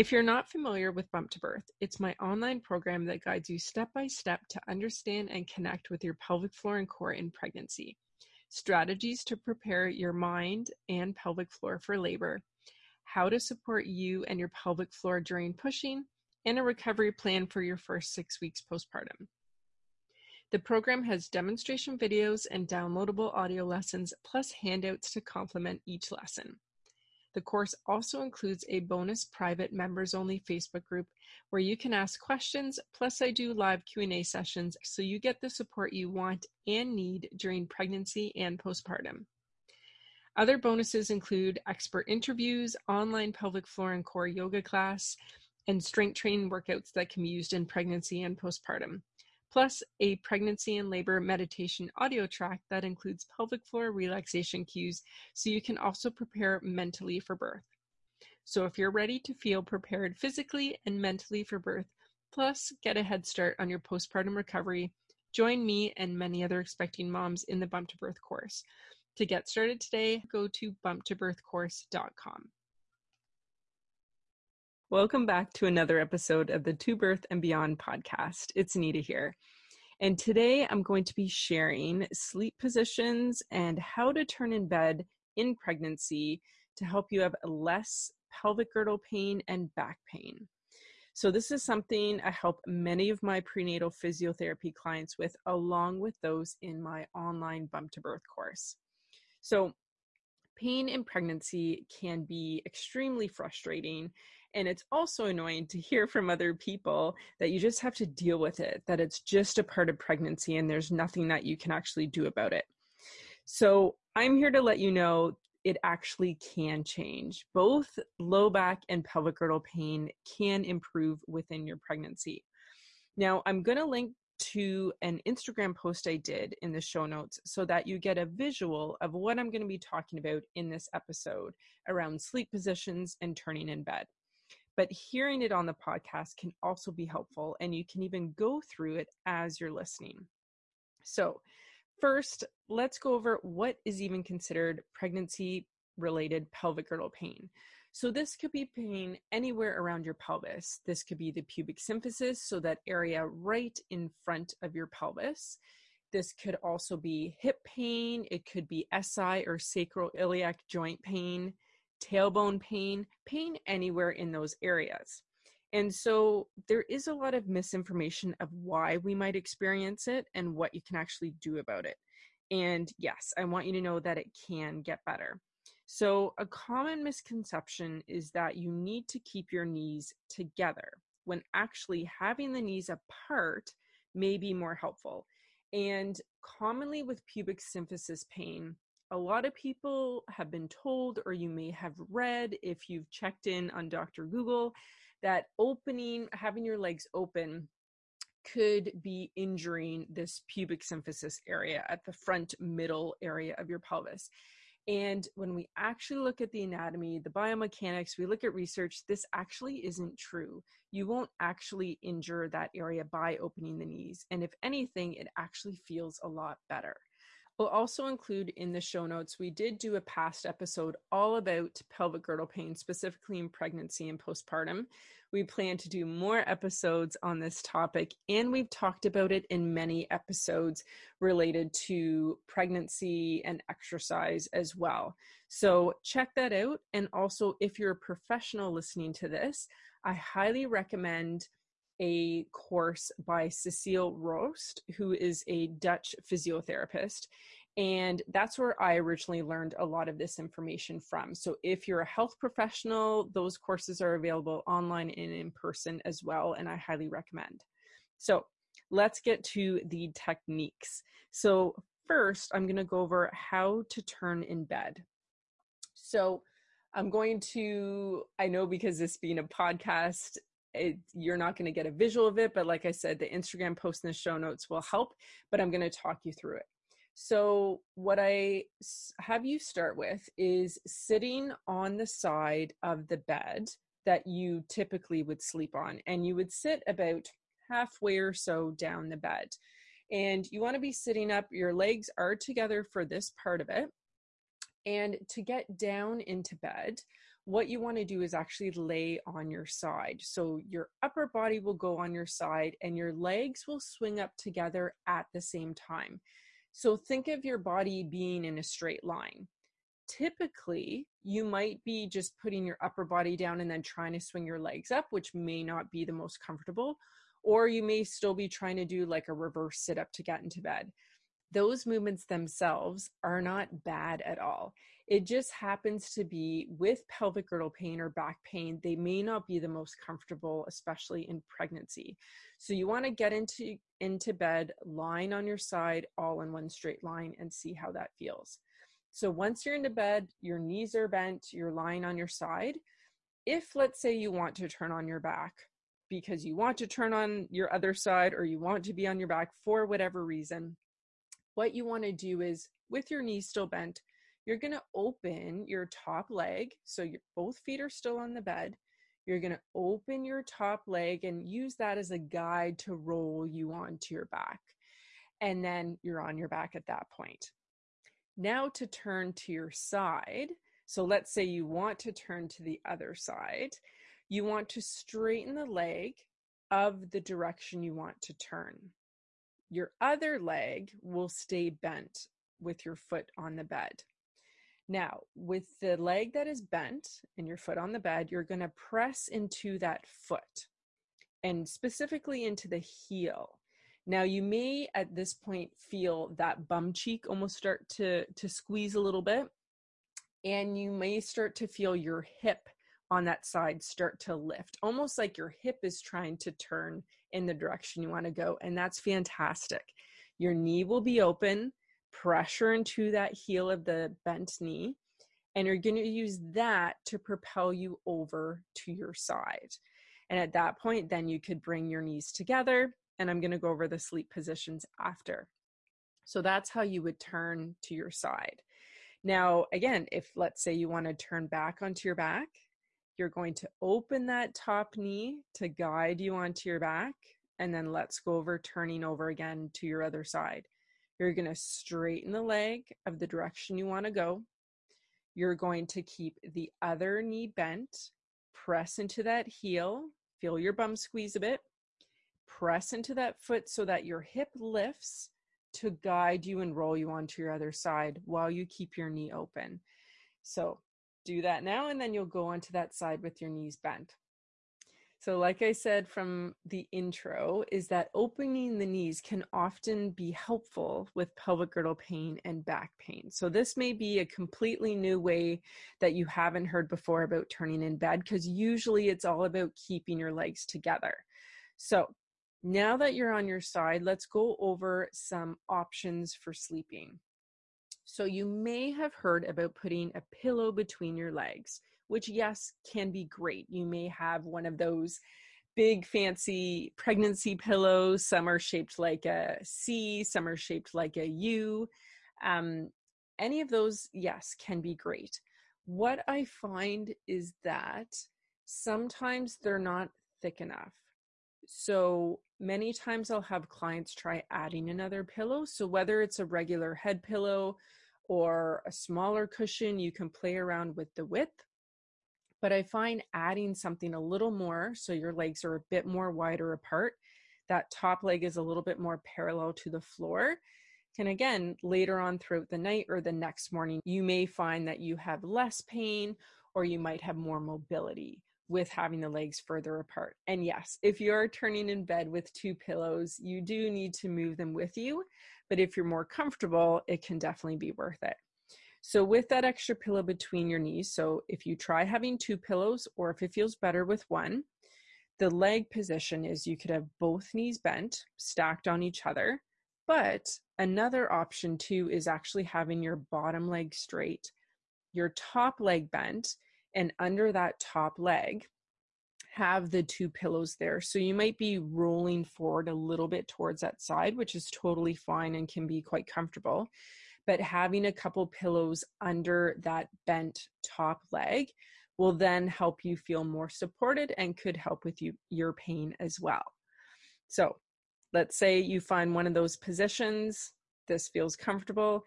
If you're not familiar with Bump to Birth, it's my online program that guides you step by step to understand and connect with your pelvic floor and core in pregnancy, strategies to prepare your mind and pelvic floor for labor, how to support you and your pelvic floor during pushing, and a recovery plan for your first six weeks postpartum. The program has demonstration videos and downloadable audio lessons, plus handouts to complement each lesson. The course also includes a bonus private members only Facebook group where you can ask questions, plus I do live Q&A sessions so you get the support you want and need during pregnancy and postpartum. Other bonuses include expert interviews, online pelvic floor and core yoga class, and strength training workouts that can be used in pregnancy and postpartum plus a pregnancy and labor meditation audio track that includes pelvic floor relaxation cues so you can also prepare mentally for birth. So if you're ready to feel prepared physically and mentally for birth, plus get a head start on your postpartum recovery, join me and many other expecting moms in the Bump to Birth course. To get started today, go to bumptobirthcourse.com. Welcome back to another episode of the To Birth and Beyond podcast. It's Anita here. And today I'm going to be sharing sleep positions and how to turn in bed in pregnancy to help you have less pelvic girdle pain and back pain. So, this is something I help many of my prenatal physiotherapy clients with, along with those in my online Bump to Birth course. So, pain in pregnancy can be extremely frustrating and it's also annoying to hear from other people that you just have to deal with it, that it's just a part of pregnancy and there's nothing that you can actually do about it. So I'm here to let you know it actually can change. Both low back and pelvic girdle pain can improve within your pregnancy. Now, I'm going to link to an Instagram post I did in the show notes so that you get a visual of what I'm going to be talking about in this episode around sleep positions and turning in bed but hearing it on the podcast can also be helpful and you can even go through it as you're listening. So, first, let's go over what is even considered pregnancy related pelvic girdle pain. So, this could be pain anywhere around your pelvis. This could be the pubic symphysis, so that area right in front of your pelvis. This could also be hip pain, it could be SI or sacroiliac joint pain tailbone pain, pain anywhere in those areas. And so there is a lot of misinformation of why we might experience it and what you can actually do about it. And yes, I want you to know that it can get better. So, a common misconception is that you need to keep your knees together when actually having the knees apart may be more helpful. And commonly with pubic symphysis pain, a lot of people have been told, or you may have read if you've checked in on Dr. Google, that opening, having your legs open, could be injuring this pubic symphysis area at the front middle area of your pelvis. And when we actually look at the anatomy, the biomechanics, we look at research, this actually isn't true. You won't actually injure that area by opening the knees. And if anything, it actually feels a lot better. We'll also include in the show notes, we did do a past episode all about pelvic girdle pain, specifically in pregnancy and postpartum. We plan to do more episodes on this topic, and we've talked about it in many episodes related to pregnancy and exercise as well. So check that out. And also, if you're a professional listening to this, I highly recommend a course by Cecile Röst, who is a Dutch physiotherapist. And that's where I originally learned a lot of this information from. So, if you're a health professional, those courses are available online and in person as well, and I highly recommend. So, let's get to the techniques. So, first, I'm going to go over how to turn in bed. So, I'm going to, I know because this being a podcast, it, you're not going to get a visual of it, but like I said, the Instagram post in the show notes will help, but I'm going to talk you through it. So, what I have you start with is sitting on the side of the bed that you typically would sleep on, and you would sit about halfway or so down the bed. And you want to be sitting up, your legs are together for this part of it. And to get down into bed, what you want to do is actually lay on your side. So your upper body will go on your side and your legs will swing up together at the same time. So think of your body being in a straight line. Typically, you might be just putting your upper body down and then trying to swing your legs up, which may not be the most comfortable. Or you may still be trying to do like a reverse sit up to get into bed those movements themselves are not bad at all. It just happens to be with pelvic girdle pain or back pain, they may not be the most comfortable, especially in pregnancy. So you want to get into into bed, lying on your side, all in one straight line, and see how that feels. So once you're into bed, your knees are bent, you're lying on your side. If let's say you want to turn on your back because you want to turn on your other side or you want to be on your back for whatever reason, what you want to do is with your knees still bent, you're going to open your top leg. So your both feet are still on the bed. You're going to open your top leg and use that as a guide to roll you onto your back. And then you're on your back at that point. Now to turn to your side. So let's say you want to turn to the other side. You want to straighten the leg of the direction you want to turn. Your other leg will stay bent with your foot on the bed. Now, with the leg that is bent and your foot on the bed, you're going to press into that foot and specifically into the heel. Now, you may at this point feel that bum cheek almost start to, to squeeze a little bit, and you may start to feel your hip on that side start to lift, almost like your hip is trying to turn in the direction you want to go. And that's fantastic. Your knee will be open, pressure into that heel of the bent knee, and you're going to use that to propel you over to your side. And at that point, then you could bring your knees together. And I'm going to go over the sleep positions after. So that's how you would turn to your side. Now, again, if let's say you want to turn back onto your back, you're going to open that top knee to guide you onto your back. And then let's go over turning over again to your other side. You're going to straighten the leg of the direction you want to go. You're going to keep the other knee bent, press into that heel, feel your bum squeeze a bit, press into that foot so that your hip lifts to guide you and roll you onto your other side while you keep your knee open. So do that now, and then you'll go onto that side with your knees bent. So, like I said from the intro, is that opening the knees can often be helpful with pelvic girdle pain and back pain. So, this may be a completely new way that you haven't heard before about turning in bed because usually it's all about keeping your legs together. So, now that you're on your side, let's go over some options for sleeping. So you may have heard about putting a pillow between your legs, which, yes, can be great. You may have one of those big fancy pregnancy pillows. Some are shaped like a C, some are shaped like a U. Um, any of those, yes, can be great. What I find is that sometimes they're not thick enough. So many times I'll have clients try adding another pillow. So whether it's a regular head pillow or a smaller cushion, you can play around with the width. But I find adding something a little more so your legs are a bit more wider apart, that top leg is a little bit more parallel to the floor. Can again, later on throughout the night or the next morning, you may find that you have less pain or you might have more mobility. with having the legs further apart. And yes, if you're turning in bed with two pillows, you do need to move them with you. But if you're more comfortable, it can definitely be worth it. So, with that extra pillow between your knees, so if you try having two pillows or if it feels better with one, the leg position is you could have both knees bent, stacked on each other. But another option too is actually having your bottom leg straight, your top leg bent, and under that top leg, have the two pillows there. So you might be rolling forward a little bit towards that side, which is totally fine and can be quite comfortable. But having a couple pillows under that bent top leg will then help you feel more supported and could help with you your pain as well. So, let's say you find one of those positions, this feels comfortable.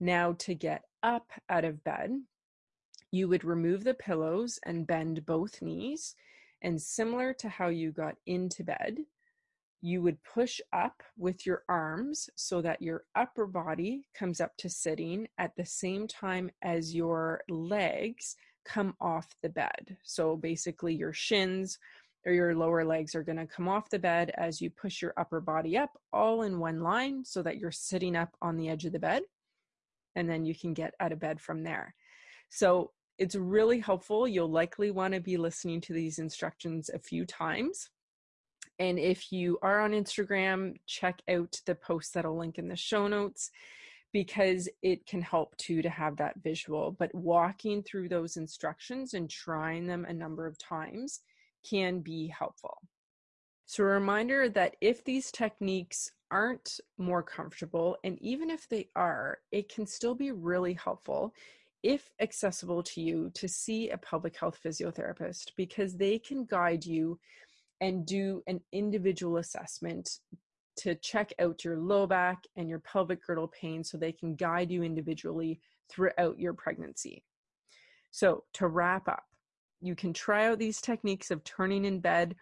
Now to get up out of bed, you would remove the pillows and bend both knees. And similar to how you got into bed, you would push up with your arms so that your upper body comes up to sitting at the same time as your legs come off the bed. So basically, your shins or your lower legs are going to come off the bed as you push your upper body up all in one line so that you're sitting up on the edge of the bed. And then you can get out of bed from there. So it's really helpful. You'll likely want to be listening to these instructions a few times and if you are on Instagram, check out the post that I'll link in the show notes because it can help too to have that visual. But walking through those instructions and trying them a number of times can be helpful. So, a reminder that if these techniques aren't more comfortable, and even if they are, it can still be really helpful if accessible to you to see a pelvic health physiotherapist because they can guide you and do an individual assessment to check out your low back and your pelvic girdle pain so they can guide you individually throughout your pregnancy. So, to wrap up, you can try out these techniques of turning in bed.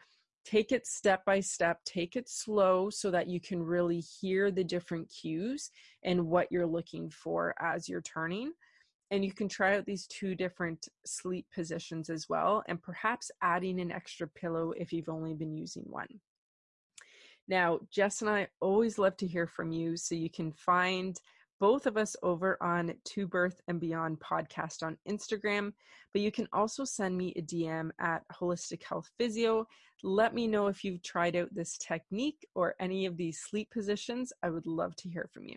Take it step by step, take it slow so that you can really hear the different cues and what you're looking for as you're turning and you can try out these two different sleep positions as well and perhaps adding an extra pillow if you've only been using one. Now jess and i always love to hear from you so you can find both of us over on to birth and beyond podcast on instagram but you can also send me a dm at holistic health physio. Let me know if you've tried out this technique or any of these sleep positions. I would love to hear from you